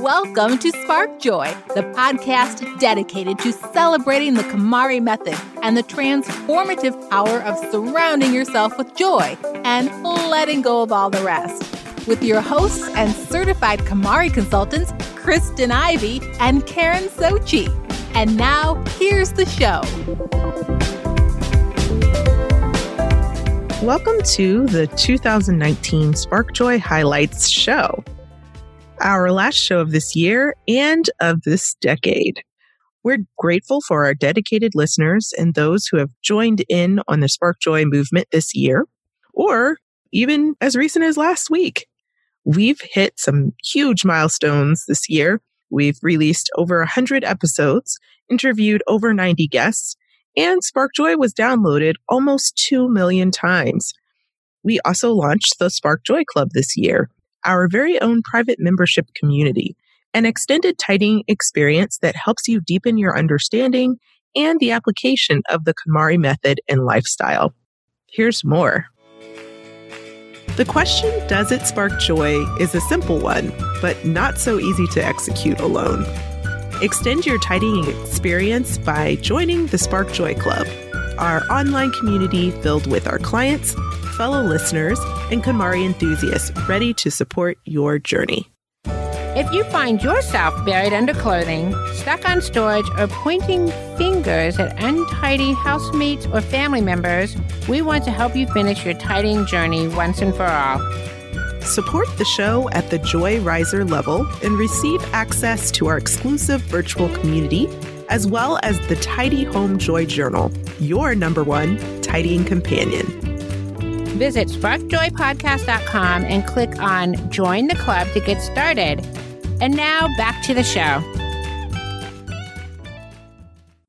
Welcome to Spark Joy, the podcast dedicated to celebrating the KonMari method and the transformative power of surrounding yourself with joy and letting go of all the rest. With your hosts and certified KonMari consultants, Kristen Ivy and Karen Sochi. And now, here's the show. Welcome to the 2019 Spark Joy Highlights show our last show of this year and of this decade. We're grateful for our dedicated listeners and those who have joined in on the Spark Joy movement this year, or even as recent as last week. We've hit some huge milestones this year. We've released over 100 episodes, interviewed over 90 guests, and Spark Joy was downloaded almost 2 million times. We also launched the Spark Joy Club this year, our very own private membership community, an extended tidying experience that helps you deepen your understanding and the application of the KonMari method and lifestyle. Here's more. The question, Does it spark joy? is a simple one, but not so easy to execute alone. Extend your tidying experience by joining the Spark Joy Club, our online community filled with our clients fellow listeners and KonMari enthusiasts ready to support your journey. If you find yourself buried under clothing, stuck on storage, or pointing fingers at untidy housemates or family members, we want to help you finish your tidying journey once and for all. Support the show at the Joy Riser level and receive access to our exclusive virtual community, as well as the Tidy Home Joy Journal, your number one tidying companion. Visit sparkjoypodcast.com and click on Join the Club to get started. And now back to the show.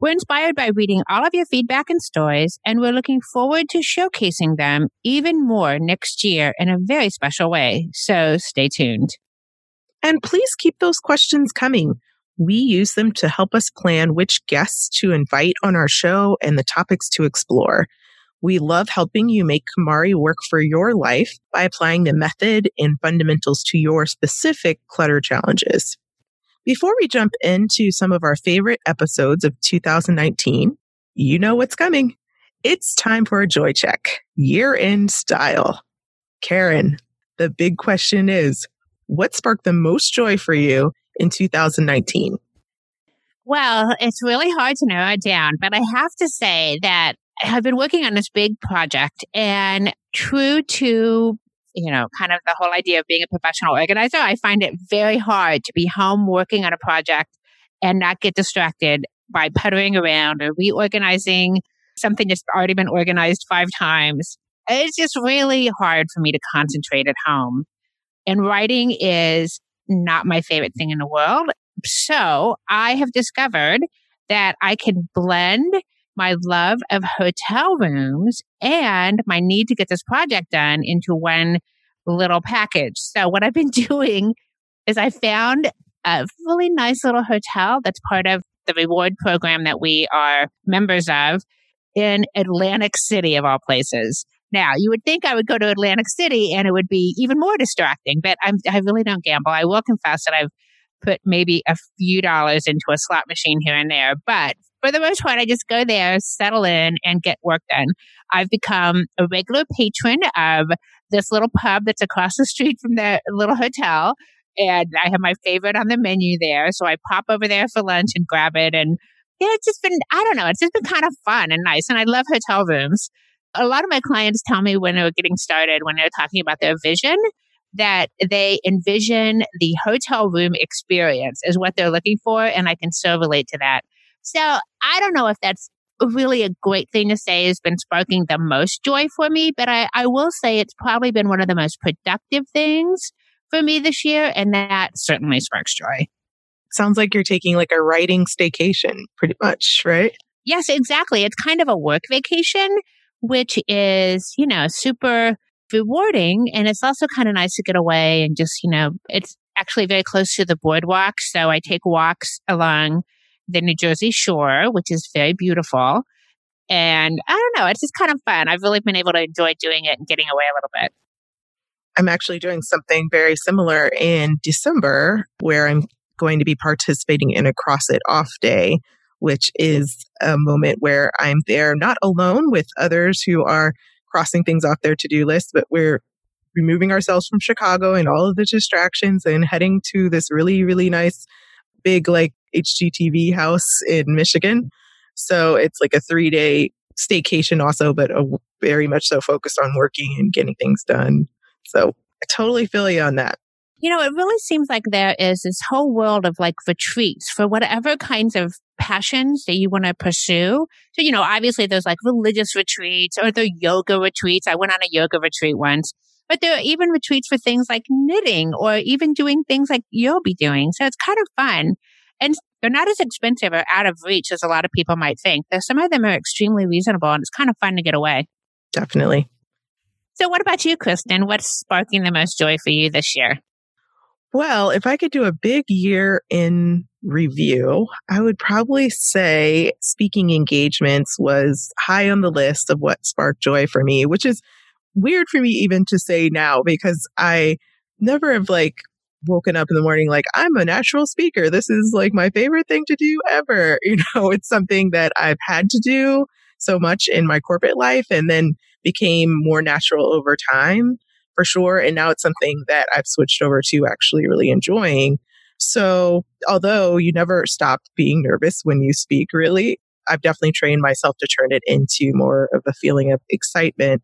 We're inspired by reading all of your feedback and stories, and we're looking forward to showcasing them even more next year in a very special way. So stay tuned. And please keep those questions coming. We use them to help us plan which guests to invite on our show and the topics to explore. We love helping you make KonMari work for your life by applying the method and fundamentals to your specific clutter challenges. Before we jump into some of our favorite episodes of 2019, you know what's coming. It's time for a joy check, year end style. Karen, the big question is what sparked the most joy for you in 2019? Well, it's really hard to narrow it down, but I have to say that I've been working on this big project and true to, you know, kind of the whole idea of being a professional organizer, I find it very hard to be home working on a project and not get distracted by puttering around or reorganizing something that's already been organized five times. It's just really hard for me to concentrate at home. And writing is not my favorite thing in the world. So I have discovered that I can blend my love of hotel rooms and my need to get this project done into one little package. So what I've been doing is I found a really nice little hotel that's part of the reward program that we are members of in Atlantic City of all places. Now, you would think I would go to Atlantic City and it would be even more distracting, but I'm, I really don't gamble. I will confess that I've put maybe a few dollars into a slot machine here and there, but for the most part, I just go there, settle in, and get work done. I've become a regular patron of this little pub that's across the street from the little hotel. And I have my favorite on the menu there. So I pop over there for lunch and grab it. And yeah, it's just been, I don't know, it's just been kind of fun and nice. And I love hotel rooms. A lot of my clients tell me when they're getting started, when they're talking about their vision, that they envision the hotel room experience is what they're looking for. And I can so relate to that. So I don't know if that's really a great thing to say has been sparking the most joy for me, but I, I will say it's probably been one of the most productive things for me this year. And that certainly sparks joy. Sounds like you're taking like a writing staycation pretty much, right? Yes, exactly. It's kind of a work vacation, which is, you know, super rewarding. And it's also kind of nice to get away and just, you know, it's actually very close to the boardwalk. So I take walks along the New Jersey shore, which is very beautiful. And I don't know, it's just kind of fun. I've really been able to enjoy doing it and getting away a little bit. I'm actually doing something very similar in December where I'm going to be participating in a cross it off day, which is a moment where I'm there not alone with others who are crossing things off their to do list, but we're removing ourselves from Chicago and all of the distractions and heading to this really, really nice big like HGTV house in Michigan. So it's like a three day staycation also, but a, very much so focused on working and getting things done. So I totally feel you on that. You know, it really seems like there is this whole world of like retreats for whatever kinds of passions that you want to pursue. So, you know, obviously there's like religious retreats or the yoga retreats. I went on a yoga retreat once, but there are even retreats for things like knitting or even doing things like you'll be doing. So it's kind of fun. And they're not as expensive or out of reach as a lot of people might think. There's some of them are extremely reasonable and it's kind of fun to get away. Definitely. So what about you, Kristen? What's sparking the most joy for you this year? Well, if I could do a big year in review, I would probably say speaking engagements was high on the list of what sparked joy for me, which is weird for me even to say now because I never have like woken up in the morning like I'm a natural speaker. This is like my favorite thing to do ever. You know, it's something that I've had to do so much in my corporate life and then became more natural over time for sure. And now it's something that I've switched over to actually really enjoying. So, although you never stop being nervous when you speak, really, I've definitely trained myself to turn it into more of a feeling of excitement.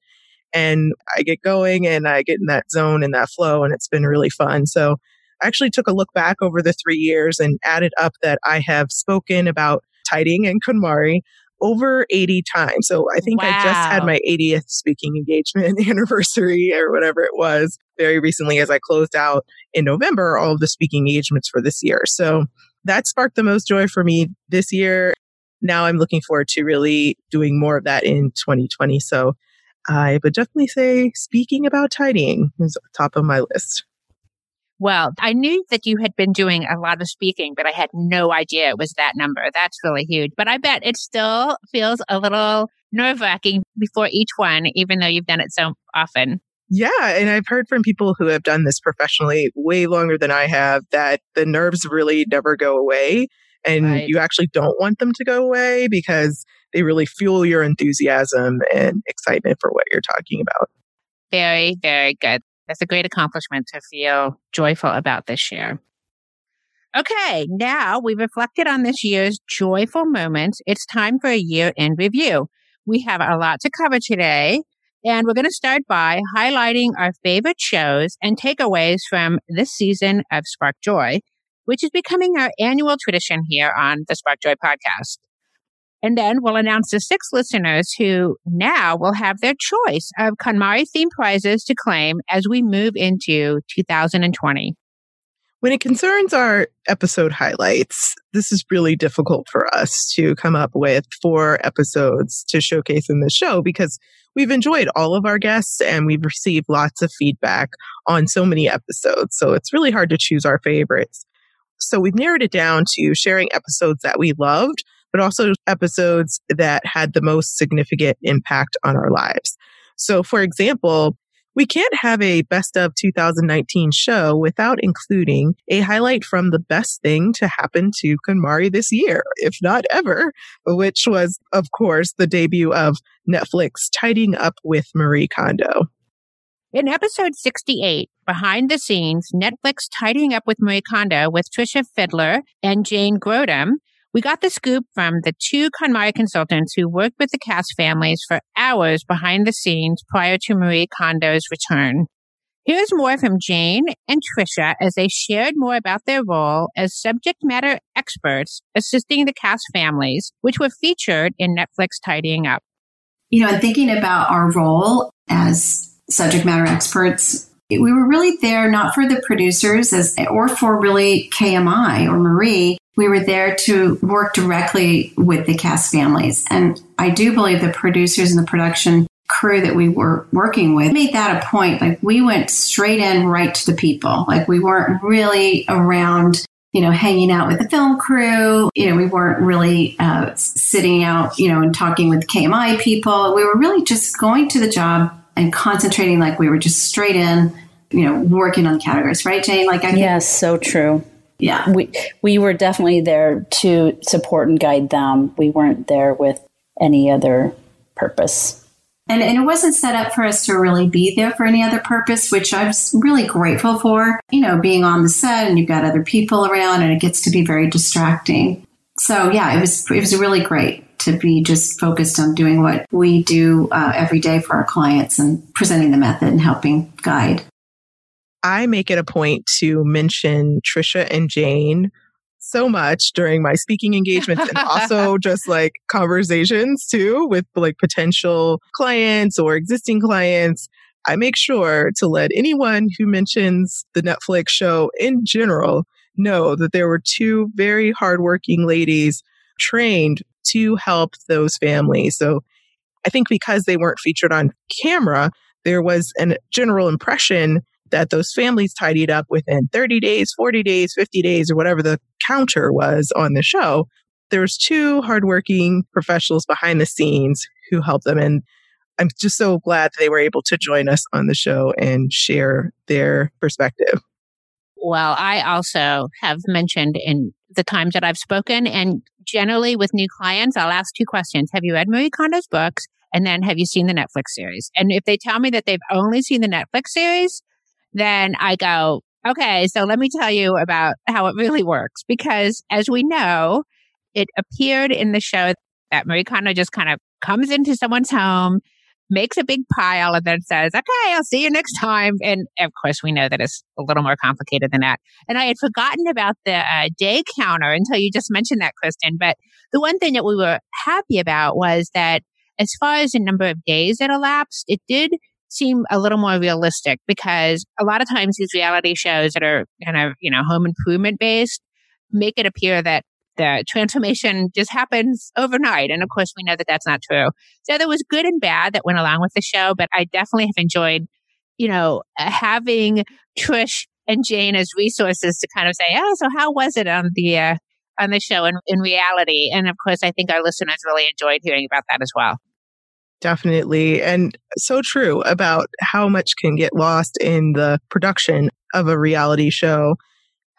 And I get going and I get in that zone and that flow, and it's been really fun. So, I actually took a look back over the three years and added up that I have spoken about tidying and KonMari over 80 times. So I think wow. I just had my 80th speaking engagement anniversary or whatever it was very recently as I closed out in November all of the speaking engagements for this year. So that sparked the most joy for me this year. Now I'm looking forward to really doing more of that in 2020. So I would definitely say speaking about tidying is top of my list. Well, I knew that you had been doing a lot of speaking, but I had no idea it was that number. That's really huge. But I bet it still feels a little nerve wracking before each one, even though you've done it so often. Yeah. And I've heard from people who have done this professionally way longer than I have that the nerves really never go away. And right. you actually don't want them to go away because they really fuel your enthusiasm and excitement for what you're talking about. Very, very good. That's a great accomplishment to feel joyful about this year. Okay, now we've reflected on this year's joyful moments. It's time for a year in review. We have a lot to cover today, and we're going to start by highlighting our favorite shows and takeaways from this season of Spark Joy, which is becoming our annual tradition here on the Spark Joy podcast. And then we'll announce the six listeners who now will have their choice of KonMari theme prizes to claim as we move into 2020. When it concerns our episode highlights, this is really difficult for us to come up with four episodes to showcase in the show because we've enjoyed all of our guests and we've received lots of feedback on so many episodes. So it's really hard to choose our favorites. So we've narrowed it down to sharing episodes that we loved, but also episodes that had the most significant impact on our lives. So, for example, we can't have a best of 2019 show without including a highlight from the best thing to happen to KonMari this year, if not ever, which was, of course, the debut of Netflix Tidying Up with Marie Kondo. In episode 68, behind the scenes, Netflix Tidying Up with Marie Kondo with Trisha Fiedler and Jane Grodin, we got the scoop from the two KonMari consultants who worked with the cast families for hours behind the scenes prior to Marie Kondo's return. Here's more from Jane and Trisha as they shared more about their role as subject matter experts assisting the cast families, which were featured in Netflix Tidying Up. You know, and thinking about our role as subject matter experts, we were really there not for the producers as, or for really KMI or Marie, we were there to work directly with the cast families. And I do believe the producers and the production crew that we were working with made that a point. Like we went straight in right to the people. Like we weren't really around, you know, hanging out with the film crew. You know, we weren't really uh, sitting out, you know, and talking with KMI people. We were really just going to the job and concentrating like we were just straight in you know, working on the categories, right, Jane? Like, I think, yes, so true. Yeah, we we were definitely there to support and guide them. We weren't there with any other purpose. And, and it wasn't set up for us to really be there for any other purpose, which I'm really grateful for. You know, being on the set and you've got other people around and it gets to be very distracting. So yeah, it was it was really great to be just focused on doing what we do uh, every day for our clients and presenting the method and helping guide. I make it a point to mention Trisha and Jane so much during my speaking engagements and also just like conversations too with like potential clients or existing clients. I make sure to let anyone who mentions the Netflix show in general know that there were two very hardworking ladies trained to help those families. So I think because they weren't featured on camera, there was a general impression that those families tidied up within 30 days, 40 days, 50 days, or whatever the counter was on the show. There was two hardworking professionals behind the scenes who helped them. And I'm just so glad they were able to join us on the show and share their perspective. Well, I also have mentioned in the times that I've spoken and generally with new clients, I'll ask two questions. Have you read Marie Kondo's books? And then have you seen the Netflix series? And if they tell me that they've only seen the Netflix series, then I go, okay, so let me tell you about how it really works. Because as we know, it appeared in the show that Marie Kondo just kind of comes into someone's home, makes a big pile, and then says, okay, I'll see you next time. And of course, we know that it's a little more complicated than that. And I had forgotten about the uh, day counter until you just mentioned that, Kristen. But the one thing that we were happy about was that as far as the number of days that elapsed, it did seem a little more realistic because a lot of times these reality shows that are kind of, you know, home improvement based make it appear that the transformation just happens overnight. And of course, we know that that's not true. So there was good and bad that went along with the show, but I definitely have enjoyed, you know, having Trish and Jane as resources to kind of say, oh, so how was it on the, uh, on the show in, in reality? And of course, I think our listeners really enjoyed hearing about that as well. Definitely. And so true about how much can get lost in the production of a reality show.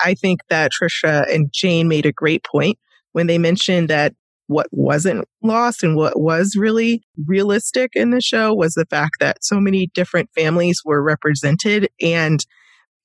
I think that Trisha and Jane made a great point when they mentioned that what wasn't lost and what was really realistic in the show was the fact that so many different families were represented and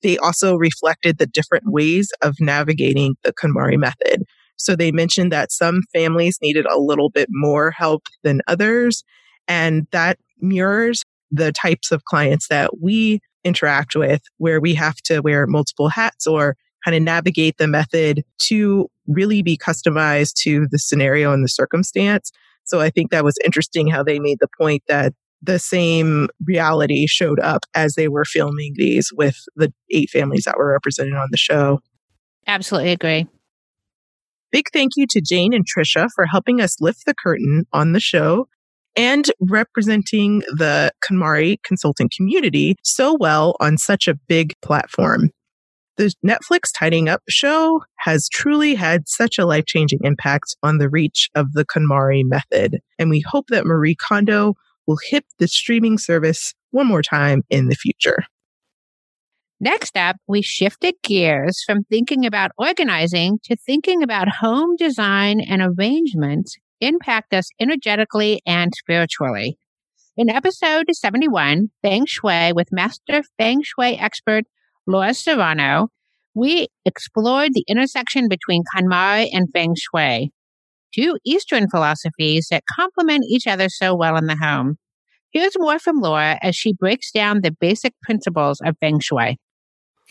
they also reflected the different ways of navigating the KonMari method. So they mentioned that some families needed a little bit more help than others. And that mirrors the types of clients that we interact with, where we have to wear multiple hats or kind of navigate the method to really be customized to the scenario and the circumstance. So I think that was interesting how they made the point that the same reality showed up as they were filming these with the eight families that were represented on the show. Absolutely agree. Big thank you to Jane and Trisha for helping us lift the curtain on the show and representing the KonMari consulting community so well on such a big platform. The Netflix Tidying Up show has truly had such a life changing impact on the reach of the KonMari method. And we hope that Marie Kondo will hit the streaming service one more time in the future. Next up, we shifted gears from thinking about organizing to thinking about home design and arrangement impact us energetically and spiritually. In episode 71, Feng Shui with Master Feng Shui expert Laura Cerrano, we explored the intersection between KonMari and Feng Shui, two Eastern philosophies that complement each other so well in the home. Here's more from Laura as she breaks down the basic principles of Feng Shui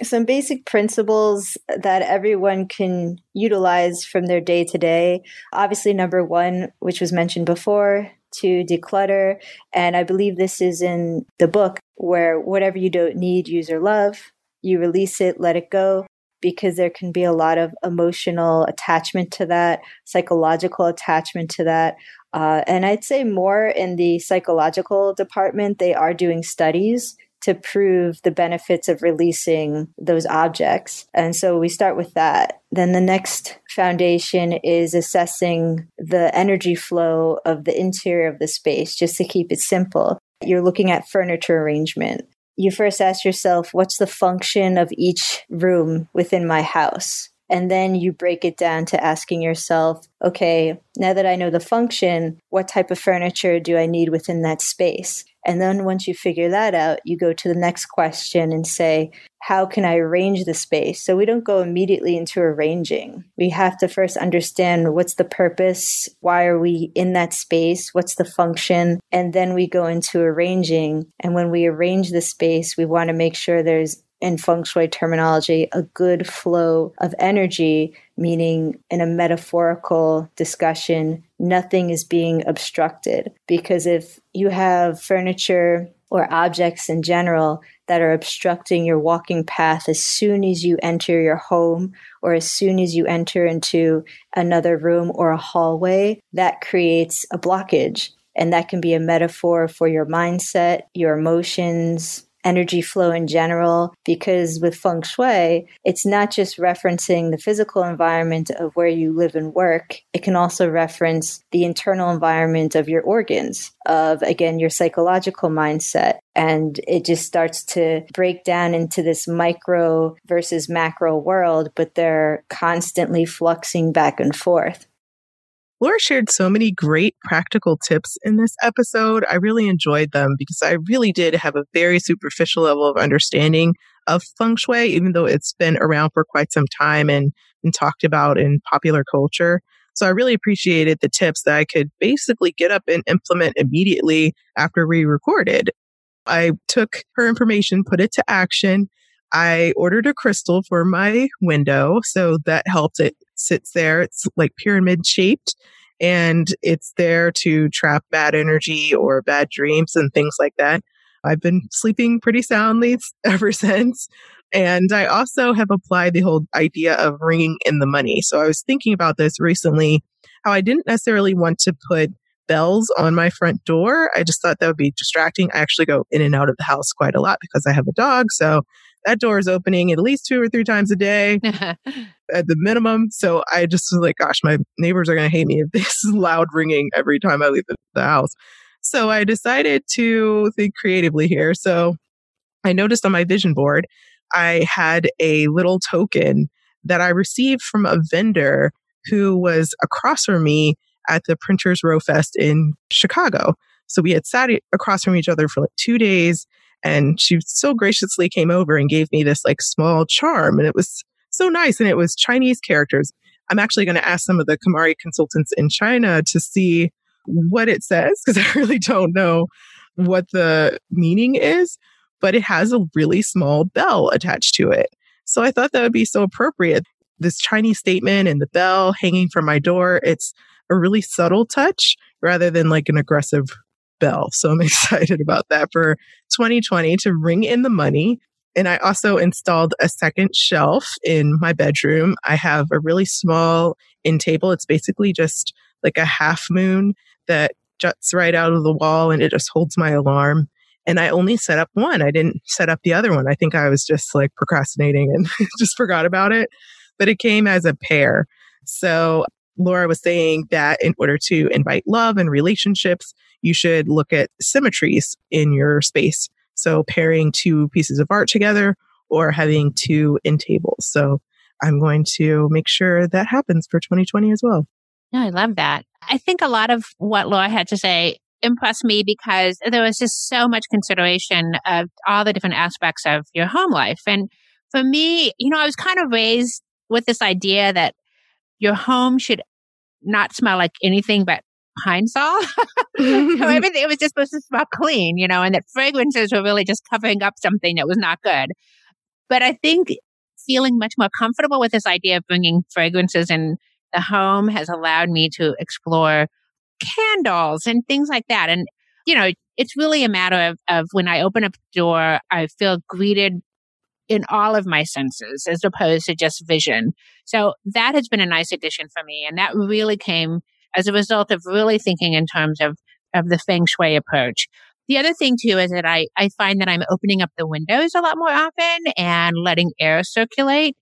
some basic principles that everyone can utilize from their day to day. Obviously, number one, which was mentioned before, to declutter. And I believe this is in the book where whatever you don't need, use or love, you release it, let it go, because there can be a lot of emotional attachment to that, psychological attachment to that. Uh, and I'd say more in the psychological department, they are doing studies to prove the benefits of releasing those objects. And so we start with that. Then the next foundation is assessing the energy flow of the interior of the space, just to keep it simple. You're looking at furniture arrangement. You first ask yourself, what's the function of each room within my house? And then you break it down to asking yourself, okay, now that I know the function, what type of furniture do I need within that space? And then once you figure that out, you go to the next question and say, how can I arrange the space? So we don't go immediately into arranging. We have to first understand what's the purpose? Why are we in that space? What's the function? And then we go into arranging. And when we arrange the space, we want to make sure there's in feng shui terminology, a good flow of energy, meaning in a metaphorical discussion, nothing is being obstructed. Because if you have furniture or objects in general that are obstructing your walking path as soon as you enter your home or as soon as you enter into another room or a hallway, that creates a blockage. And that can be a metaphor for your mindset, your emotions, energy flow in general because with feng shui, it's not just referencing the physical environment of where you live and work, it can also reference the internal environment of your organs, of again, your psychological mindset. And it just starts to break down into this micro versus macro world, but they're constantly fluxing back and forth. Laura shared so many great practical tips in this episode. I really enjoyed them because I really did have a very superficial level of understanding of feng shui, even though it's been around for quite some time and been talked about in popular culture. So I really appreciated the tips that I could basically get up and implement immediately after we recorded. I took her information, put it to action. I ordered a crystal for my window. So that helped it sits there. It's like pyramid shaped and it's there to trap bad energy or bad dreams and things like that. I've been sleeping pretty soundly ever since. And I also have applied the whole idea of ringing in the money. So I was thinking about this recently, how I didn't necessarily want to put bells on my front door. I just thought that would be distracting. I actually go in and out of the house quite a lot because I have a dog. So that door is opening at least two or three times a day at the minimum. So I just was like, gosh, my neighbors are going to hate me if this is loud ringing every time I leave the house. So I decided to think creatively here. So I noticed on my vision board, I had a little token that I received from a vendor who was across from me at the Printers Row Fest in Chicago. So we had sat across from each other for like two days and she so graciously came over and gave me this like small charm. And it was so nice. And it was Chinese characters. I'm actually going to ask some of the KonMari consultants in China to see what it says because I really don't know what the meaning is, but it has a really small bell attached to it. So I thought that would be so appropriate. This Chinese statement and the bell hanging from my door, it's a really subtle touch rather than like an aggressive bell. So I'm excited about that for 2020 to ring in the money. And I also installed a second shelf in my bedroom. I have a really small end table. It's basically just like a half moon that juts right out of the wall and it just holds my alarm. And I only set up one. I didn't set up the other one. I think I was just like procrastinating and just forgot about it. But it came as a pair. So Laura was saying that in order to invite love and relationships, you should look at symmetries in your space. So pairing two pieces of art together or having two end tables. So I'm going to make sure that happens for 2020 as well. No, I love that. I think a lot of what Laura had to say impressed me because there was just so much consideration of all the different aspects of your home life. And for me, you know, I was kind of raised with this idea that your home should not smell like anything but Pine-Sol. so mm-hmm. everything it was just supposed to smell clean, you know, and that fragrances were really just covering up something that was not good. But I think feeling much more comfortable with this idea of bringing fragrances in the home has allowed me to explore candles and things like that. And, you know, it's really a matter of, of when I open up the door, I feel greeted in all of my senses as opposed to just vision. So that has been a nice addition for me. And that really came as a result of really thinking in terms of, of the feng shui approach. The other thing too is that I, I find that I'm opening up the windows a lot more often and letting air circulate,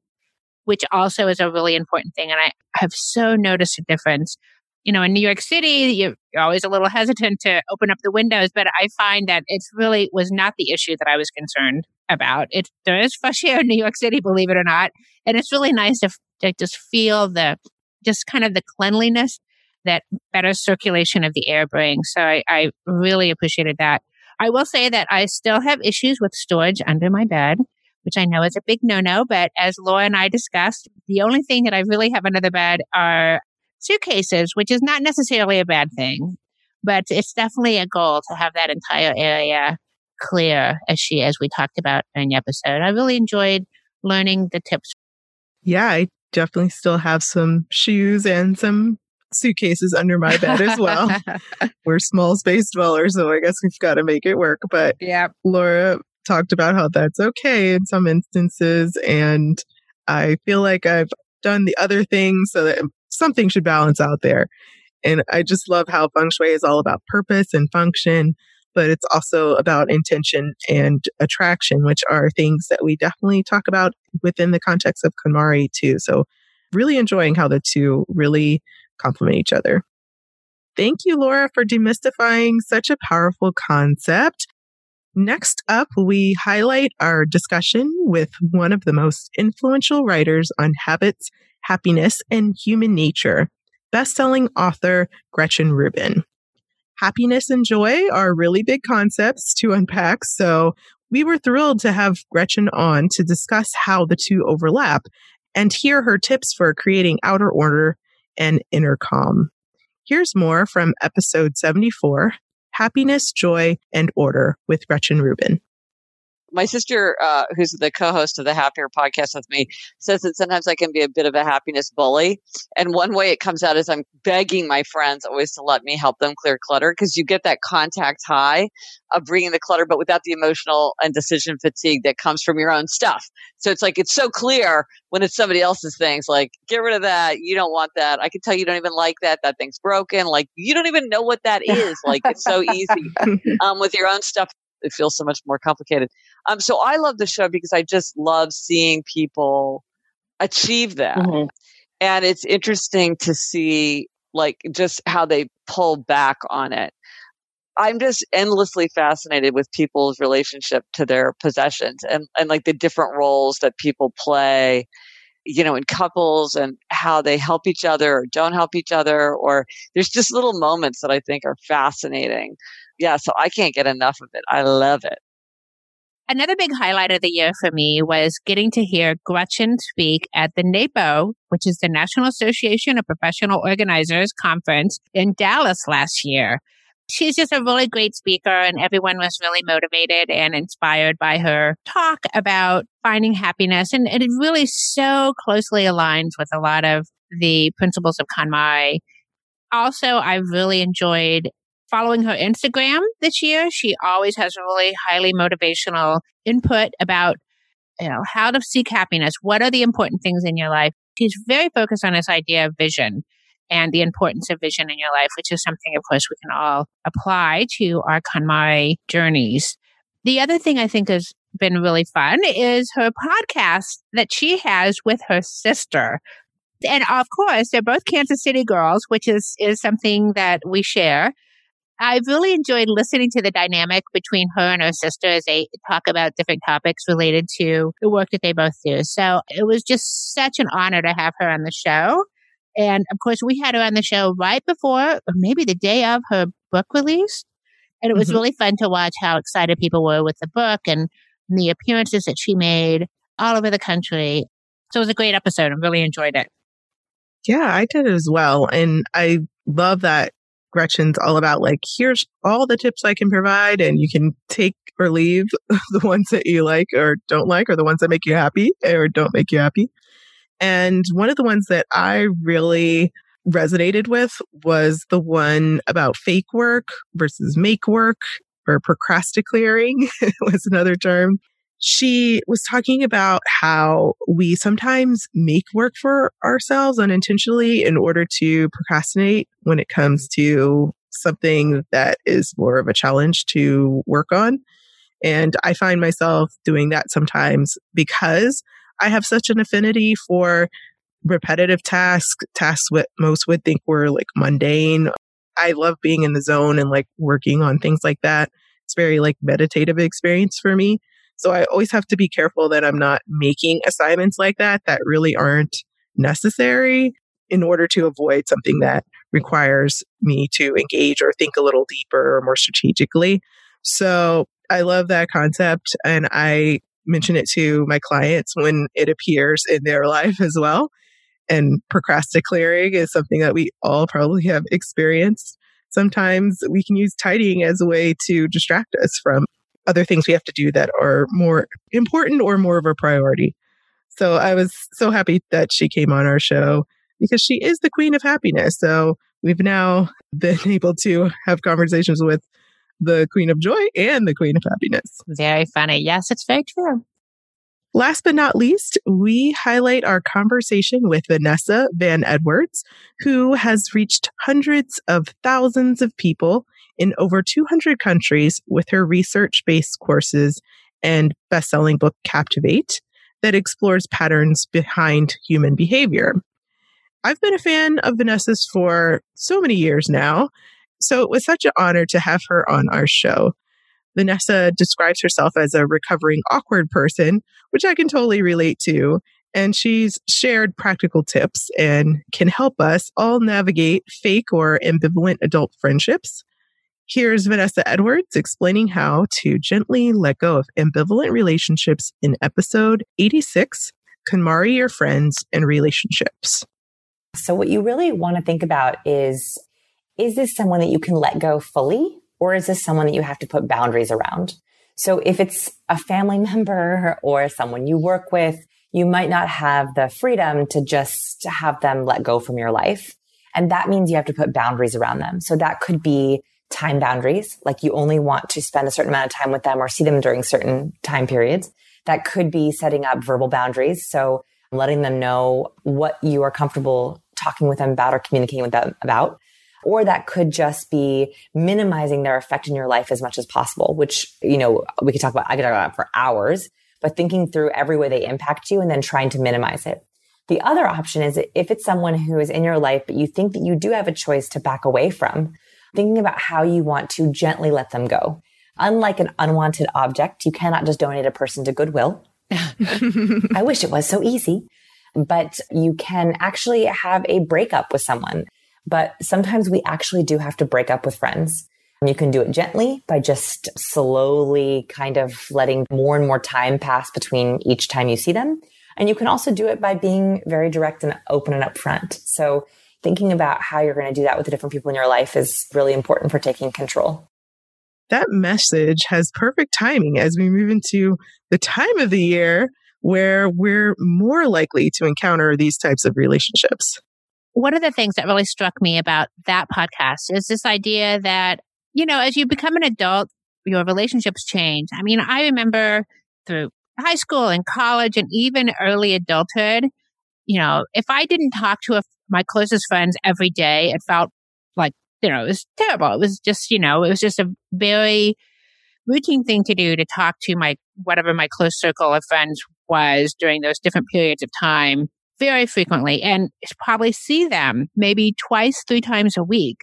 which also is a really important thing. And I have so noticed a difference you know, in New York City, you're always a little hesitant to open up the windows, but I find that it's really was not the issue that I was concerned about. It there is fresh air in New York City, believe it or not, and it's really nice to, to just feel the just kind of the cleanliness that better circulation of the air brings. So I, I really appreciated that. I will say that I still have issues with storage under my bed, which I know is a big no-no. But as Laura and I discussed, the only thing that I really have under the bed are suitcases, which is not necessarily a bad thing, but it's definitely a goal to have that entire area clear as she, as we talked about in the episode. I really enjoyed learning the tips. Yeah, I definitely still have some shoes and some suitcases under my bed as well. We're small space dwellers, so I guess we've got to make it work. But yeah, Laura talked about how that's okay in some instances. And I feel like I've done the other things so that something should balance out there. And I just love how feng shui is all about purpose and function, but it's also about intention and attraction, which are things that we definitely talk about within the context of KonMari too. So really enjoying how the two really complement each other. Thank you, Laura, for demystifying such a powerful concept. Next up, we highlight our discussion with one of the most influential writers on habits happiness, and human nature, best-selling author Gretchen Rubin. Happiness and joy are really big concepts to unpack, so we were thrilled to have Gretchen on to discuss how the two overlap and hear her tips for creating outer order and inner calm. Here's more from episode 74 Happiness, Joy, and Order with Gretchen Rubin my sister, uh, who's the co-host of the Happier podcast with me, says that sometimes I can be a bit of a happiness bully. And one way it comes out is I'm begging my friends always to let me help them clear clutter because you get that contact high of bringing the clutter, but without the emotional and decision fatigue that comes from your own stuff. So it's like it's so clear when it's somebody else's things. Like get rid of that. You don't want that. I can tell you don't even like that. That thing's broken. Like you don't even know what that is. Like it's so easy um, with your own stuff it feels so much more complicated. Um, so I love the show because I just love seeing people achieve that. Mm-hmm. And it's interesting to see like just how they pull back on it. I'm just endlessly fascinated with people's relationship to their possessions and, and like the different roles that people play, you know, in couples and how they help each other or don't help each other. Or there's just little moments that I think are fascinating yeah, so I can't get enough of it. I love it. Another big highlight of the year for me was getting to hear Gretchen speak at the NAPO, which is the National Association of Professional Organizers conference in Dallas last year. She's just a really great speaker and everyone was really motivated and inspired by her talk about finding happiness. And, it really so closely aligns with a lot of the principles of KonMari. Also, I really enjoyed following her Instagram this year. She always has really highly motivational input about you know how to seek happiness. What are the important things in your life? She's very focused on this idea of vision and the importance of vision in your life, which is something, of course, we can all apply to our KonMari journeys. The other thing I think has been really fun is her podcast that she has with her sister. And of course, they're both Kansas City girls, which is, is something that we share. I've really enjoyed listening to the dynamic between her and her sister as they talk about different topics related to the work that they both do. So it was just such an honor to have her on the show. And of course, we had her on the show right before, or maybe the day of her book release. And it was mm-hmm. really fun to watch how excited people were with the book and the appearances that she made all over the country. So it was a great episode. I really enjoyed it. Yeah, I did as well. And I love that Gretchen's all about like, here's all the tips I can provide, and you can take or leave the ones that you like or don't like, or the ones that make you happy or don't make you happy. And one of the ones that I really resonated with was the one about fake work versus make work or procrastinating was another term she was talking about how we sometimes make work for ourselves unintentionally in order to procrastinate when it comes to something that is more of a challenge to work on. And I find myself doing that sometimes because I have such an affinity for repetitive tasks, tasks what most would think were like mundane. I love being in the zone and like working on things like that. It's very like meditative experience for me. So I always have to be careful that I'm not making assignments like that that really aren't necessary in order to avoid something that requires me to engage or think a little deeper or more strategically. So I love that concept and I mention it to my clients when it appears in their life as well. And procrastinating is something that we all probably have experienced. Sometimes we can use tidying as a way to distract us from other things we have to do that are more important or more of a priority. So I was so happy that she came on our show because she is the queen of happiness. So we've now been able to have conversations with the queen of joy and the queen of happiness. Very funny. Yes, it's very true. Last but not least, we highlight our conversation with Vanessa Van Edwards, who has reached hundreds of thousands of people in over 200 countries with her research based courses and best selling book Captivate that explores patterns behind human behavior. I've been a fan of Vanessa's for so many years now, so it was such an honor to have her on our show. Vanessa describes herself as a recovering awkward person, which I can totally relate to. And she's shared practical tips and can help us all navigate fake or ambivalent adult friendships. Here's Vanessa Edwards explaining how to gently let go of ambivalent relationships in episode 86 KonMari Your Friends and Relationships. So, what you really want to think about is is this someone that you can let go fully? Or is this someone that you have to put boundaries around? So if it's a family member or someone you work with, you might not have the freedom to just have them let go from your life. And that means you have to put boundaries around them. So that could be time boundaries, like you only want to spend a certain amount of time with them or see them during certain time periods. That could be setting up verbal boundaries. So letting them know what you are comfortable talking with them about or communicating with them about or that could just be minimizing their effect in your life as much as possible, which, you know, we could talk about, I could talk about for hours, but thinking through every way they impact you and then trying to minimize it. The other option is if it's someone who is in your life, but you think that you do have a choice to back away from, thinking about how you want to gently let them go. Unlike an unwanted object, you cannot just donate a person to Goodwill. I wish it was so easy, but you can actually have a breakup with someone. But sometimes we actually do have to break up with friends. You can do it gently by just slowly kind of letting more and more time pass between each time you see them. And you can also do it by being very direct and open and upfront. So thinking about how you're going to do that with the different people in your life is really important for taking control. That message has perfect timing as we move into the time of the year where we're more likely to encounter these types of relationships one of the things that really struck me about that podcast is this idea that, you know, as you become an adult, your relationships change. I mean, I remember through high school and college and even early adulthood, you know, if I didn't talk to a, my closest friends every day, it felt like, you know, it was terrible. It was just, you know, it was just a very routine thing to do to talk to my, whatever my close circle of friends was during those different periods of time very frequently and probably see them maybe twice, three times a week.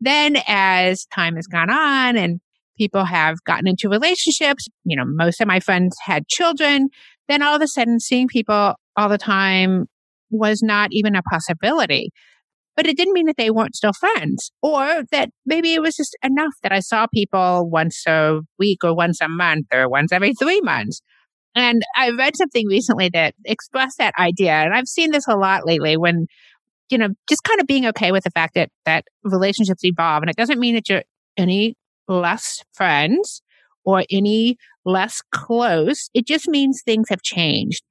Then as time has gone on and people have gotten into relationships, you know, most of my friends had children, then all of a sudden seeing people all the time was not even a possibility. But it didn't mean that they weren't still friends or that maybe it was just enough that I saw people once a week or once a month or once every three months. And I read something recently that expressed that idea. And I've seen this a lot lately when, you know, just kind of being okay with the fact that, that relationships evolve. And it doesn't mean that you're any less friends or any less close. It just means things have changed.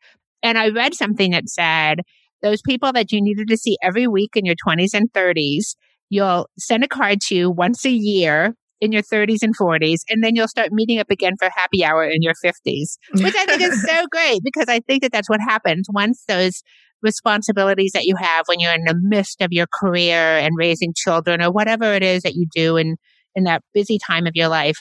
And I read something that said those people that you needed to see every week in your 20s and 30s, you'll send a card to once a year in your 30s and 40s, and then you'll start meeting up again for happy hour in your 50s, which I think is so great because I think that that's what happens once those responsibilities that you have when you're in the midst of your career and raising children or whatever it is that you do in, in that busy time of your life.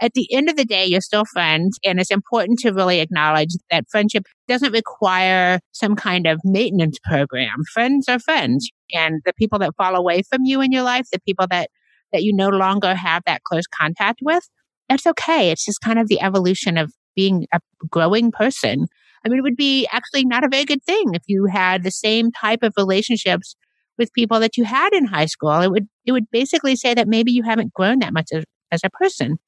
At the end of the day, you're still friends. And it's important to really acknowledge that friendship doesn't require some kind of maintenance program. Friends are friends. And the people that fall away from you in your life, the people that, that you no longer have that close contact with, that's okay. It's just kind of the evolution of being a growing person. I mean, it would be actually not a very good thing if you had the same type of relationships with people that you had in high school. It would it would basically say that maybe you haven't grown that much as, as a person.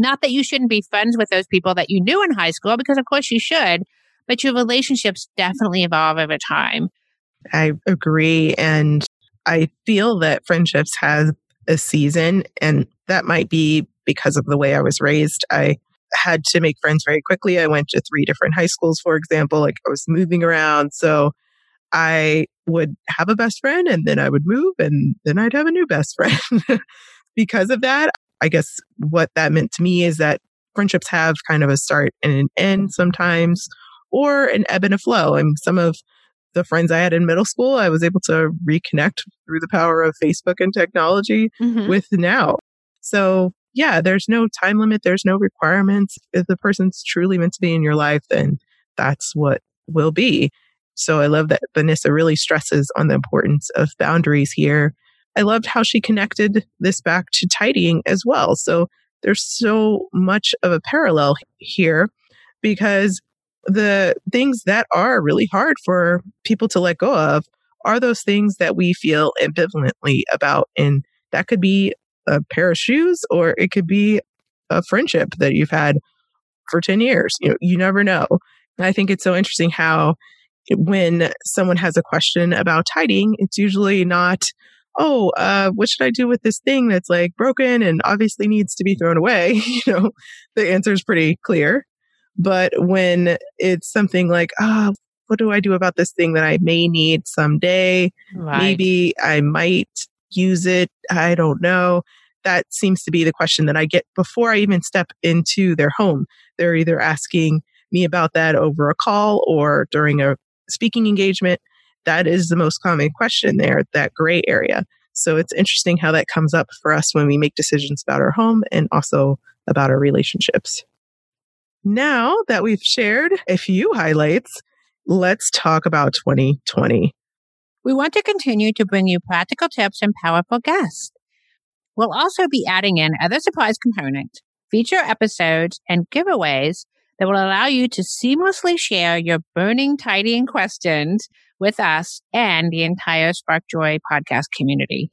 Not that you shouldn't be friends with those people that you knew in high school, because of course you should, but your relationships definitely evolve over time. I agree. And I feel that friendships have a season, and that might be because of the way I was raised. I had to make friends very quickly. I went to three different high schools, for example. Like I was moving around. So I would have a best friend and then I would move and then I'd have a new best friend. because of that, I guess what that meant to me is that friendships have kind of a start and an end sometimes, or an ebb and a flow. Mean, some of the friends I had in middle school, I was able to reconnect through the power of Facebook and technology mm-hmm. with now. So, yeah, there's no time limit, there's no requirements. If the person's truly meant to be in your life, then that's what will be. So, I love that Vanessa really stresses on the importance of boundaries here I loved how she connected this back to tidying as well. So there's so much of a parallel here because the things that are really hard for people to let go of are those things that we feel ambivalently about. And that could be a pair of shoes or it could be a friendship that you've had for 10 years. You know, you never know. I think it's so interesting how when someone has a question about tidying, it's usually not, oh, uh, what should I do with this thing that's like broken and obviously needs to be thrown away? you know, the answer is pretty clear. But when it's something like, ah, oh, what do I do about this thing that I may need someday? Right. Maybe I might use it. I don't know. That seems to be the question that I get before I even step into their home. They're either asking me about that over a call or during a speaking engagement that is the most common question there, that gray area. So it's interesting how that comes up for us when we make decisions about our home and also about our relationships. Now that we've shared a few highlights, let's talk about 2020. We want to continue to bring you practical tips and powerful guests. We'll also be adding in other surprise components, feature episodes, and giveaways that will allow you to seamlessly share your burning tidying questions with us and the entire Spark Joy podcast community.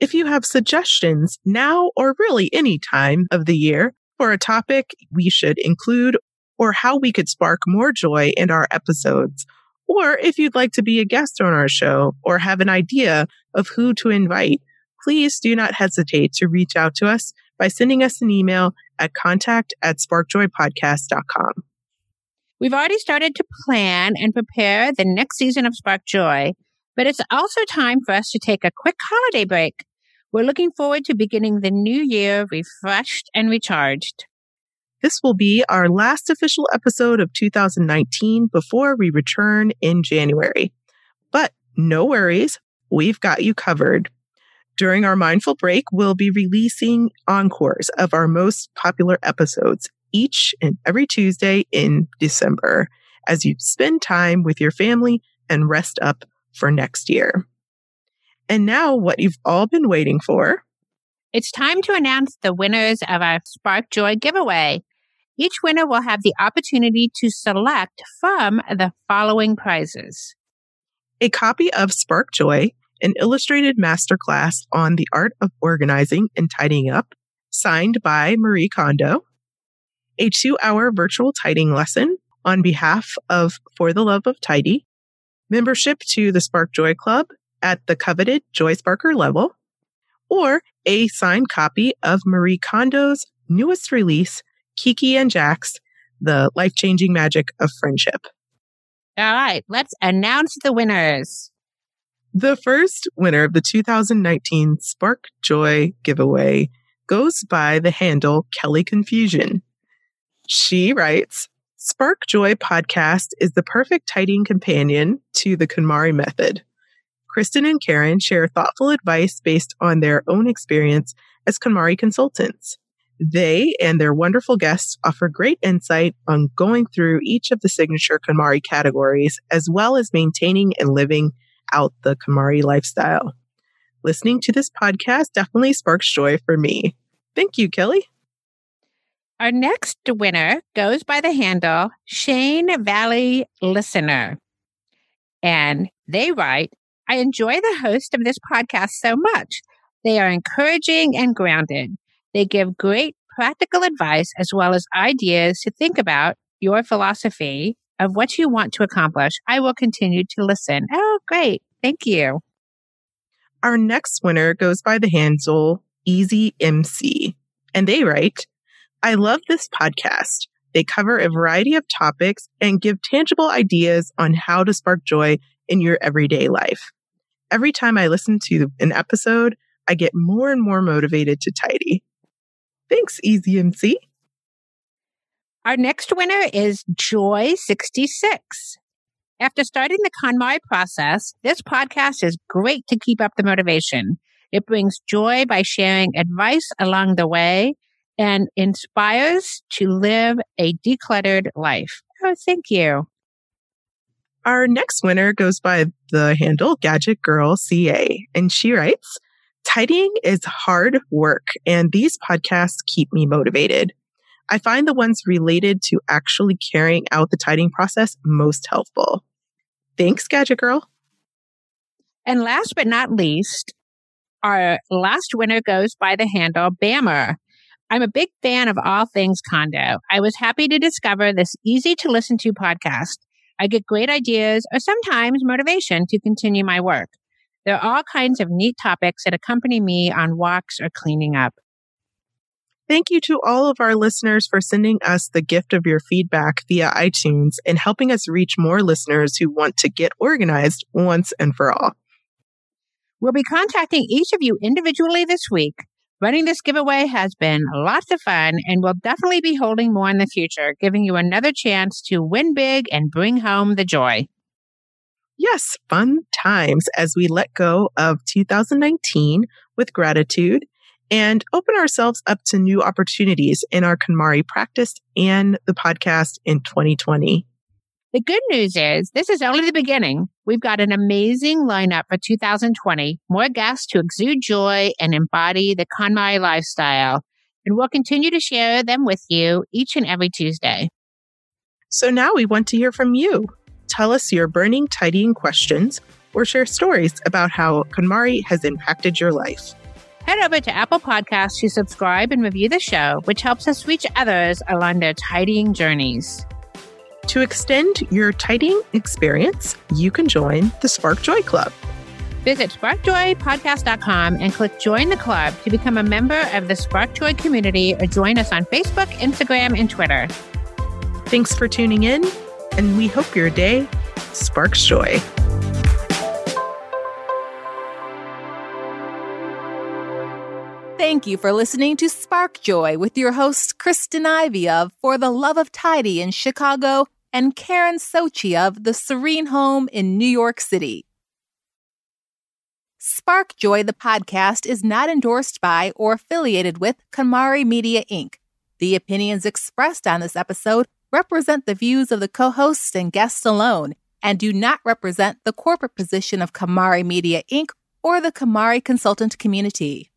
If you have suggestions now or really any time of the year for a topic we should include or how we could spark more joy in our episodes, or if you'd like to be a guest on our show or have an idea of who to invite, please do not hesitate to reach out to us by sending us an email at contact at sparkjoypodcast.com. We've already started to plan and prepare the next season of Spark Joy, but it's also time for us to take a quick holiday break. We're looking forward to beginning the new year refreshed and recharged. This will be our last official episode of 2019 before we return in January. But no worries, we've got you covered. During our mindful break, we'll be releasing encores of our most popular episodes each and every Tuesday in December as you spend time with your family and rest up for next year. And now, what you've all been waiting for. It's time to announce the winners of our Spark Joy giveaway. Each winner will have the opportunity to select from the following prizes a copy of Spark Joy, an illustrated masterclass on the art of organizing and tidying up, signed by Marie Kondo, a two hour virtual tidying lesson on behalf of For the Love of Tidy, membership to the Spark Joy Club at the coveted Joy Sparker level, or a signed copy of Marie Kondo's newest release, Kiki and Jax, The Life Changing Magic of Friendship. All right, let's announce the winners. The first winner of the 2019 Spark Joy giveaway goes by the handle Kelly Confusion. She writes, Spark Joy podcast is the perfect tidying companion to the KonMari method. Kristen and Karen share thoughtful advice based on their own experience as KonMari consultants. They and their wonderful guests offer great insight on going through each of the signature KonMari categories, as well as maintaining and living out the KonMari lifestyle. Listening to this podcast definitely sparks joy for me. Thank you, Kelly. Our next winner goes by the handle Shane Valley Listener. And they write, I enjoy the host of this podcast so much. They are encouraging and grounded. They give great practical advice as well as ideas to think about your philosophy of what you want to accomplish. I will continue to listen. Oh, great. Thank you. Our next winner goes by the handle Easy MC, and they write, I love this podcast. They cover a variety of topics and give tangible ideas on how to spark joy in your everyday life. Every time I listen to an episode, I get more and more motivated to tidy. Thanks, EZMC. Our next winner is Joy66. After starting the KonMari process, this podcast is great to keep up the motivation. It brings joy by sharing advice along the way and inspires to live a decluttered life. Oh, thank you. Our next winner goes by the handle Gadget Girl CA, and she writes, Tidying is hard work, and these podcasts keep me motivated. I find the ones related to actually carrying out the tidying process most helpful. Thanks, Gadget Girl. And last but not least, our last winner goes by the handle Bammer. I'm a big fan of all things Kondo. I was happy to discover this easy to listen to podcast. I get great ideas or sometimes motivation to continue my work. There are all kinds of neat topics that accompany me on walks or cleaning up. Thank you to all of our listeners for sending us the gift of your feedback via iTunes and helping us reach more listeners who want to get organized once and for all. We'll be contacting each of you individually this week. Running this giveaway has been lots of fun and we'll definitely be holding more in the future, giving you another chance to win big and bring home the joy yes, fun times as we let go of 2019 with gratitude and open ourselves up to new opportunities in our KonMari practice and the podcast in 2020. The good news is this is only the beginning. We've got an amazing lineup for 2020, more guests to exude joy and embody the KonMari lifestyle. And we'll continue to share them with you each and every Tuesday. So now we want to hear from you tell us your burning tidying questions, or share stories about how KonMari has impacted your life. Head over to Apple Podcasts to subscribe and review the show, which helps us reach others along their tidying journeys. To extend your tidying experience, you can join the Spark Joy Club. Visit sparkjoypodcast.com and click Join the Club to become a member of the Spark Joy community or join us on Facebook, Instagram, and Twitter. Thanks for tuning in and we hope your day sparks joy. Thank you for listening to Spark Joy with your hosts Kristen Ivy of For the Love of Tidy in Chicago and Karen Sochi of The Serene Home in New York City. Spark Joy, the podcast, is not endorsed by or affiliated with KonMari Media Inc. The opinions expressed on this episode represent the views of the co hosts and guests alone and do not represent the corporate position of KonMari Media Inc. or the KonMari consultant community.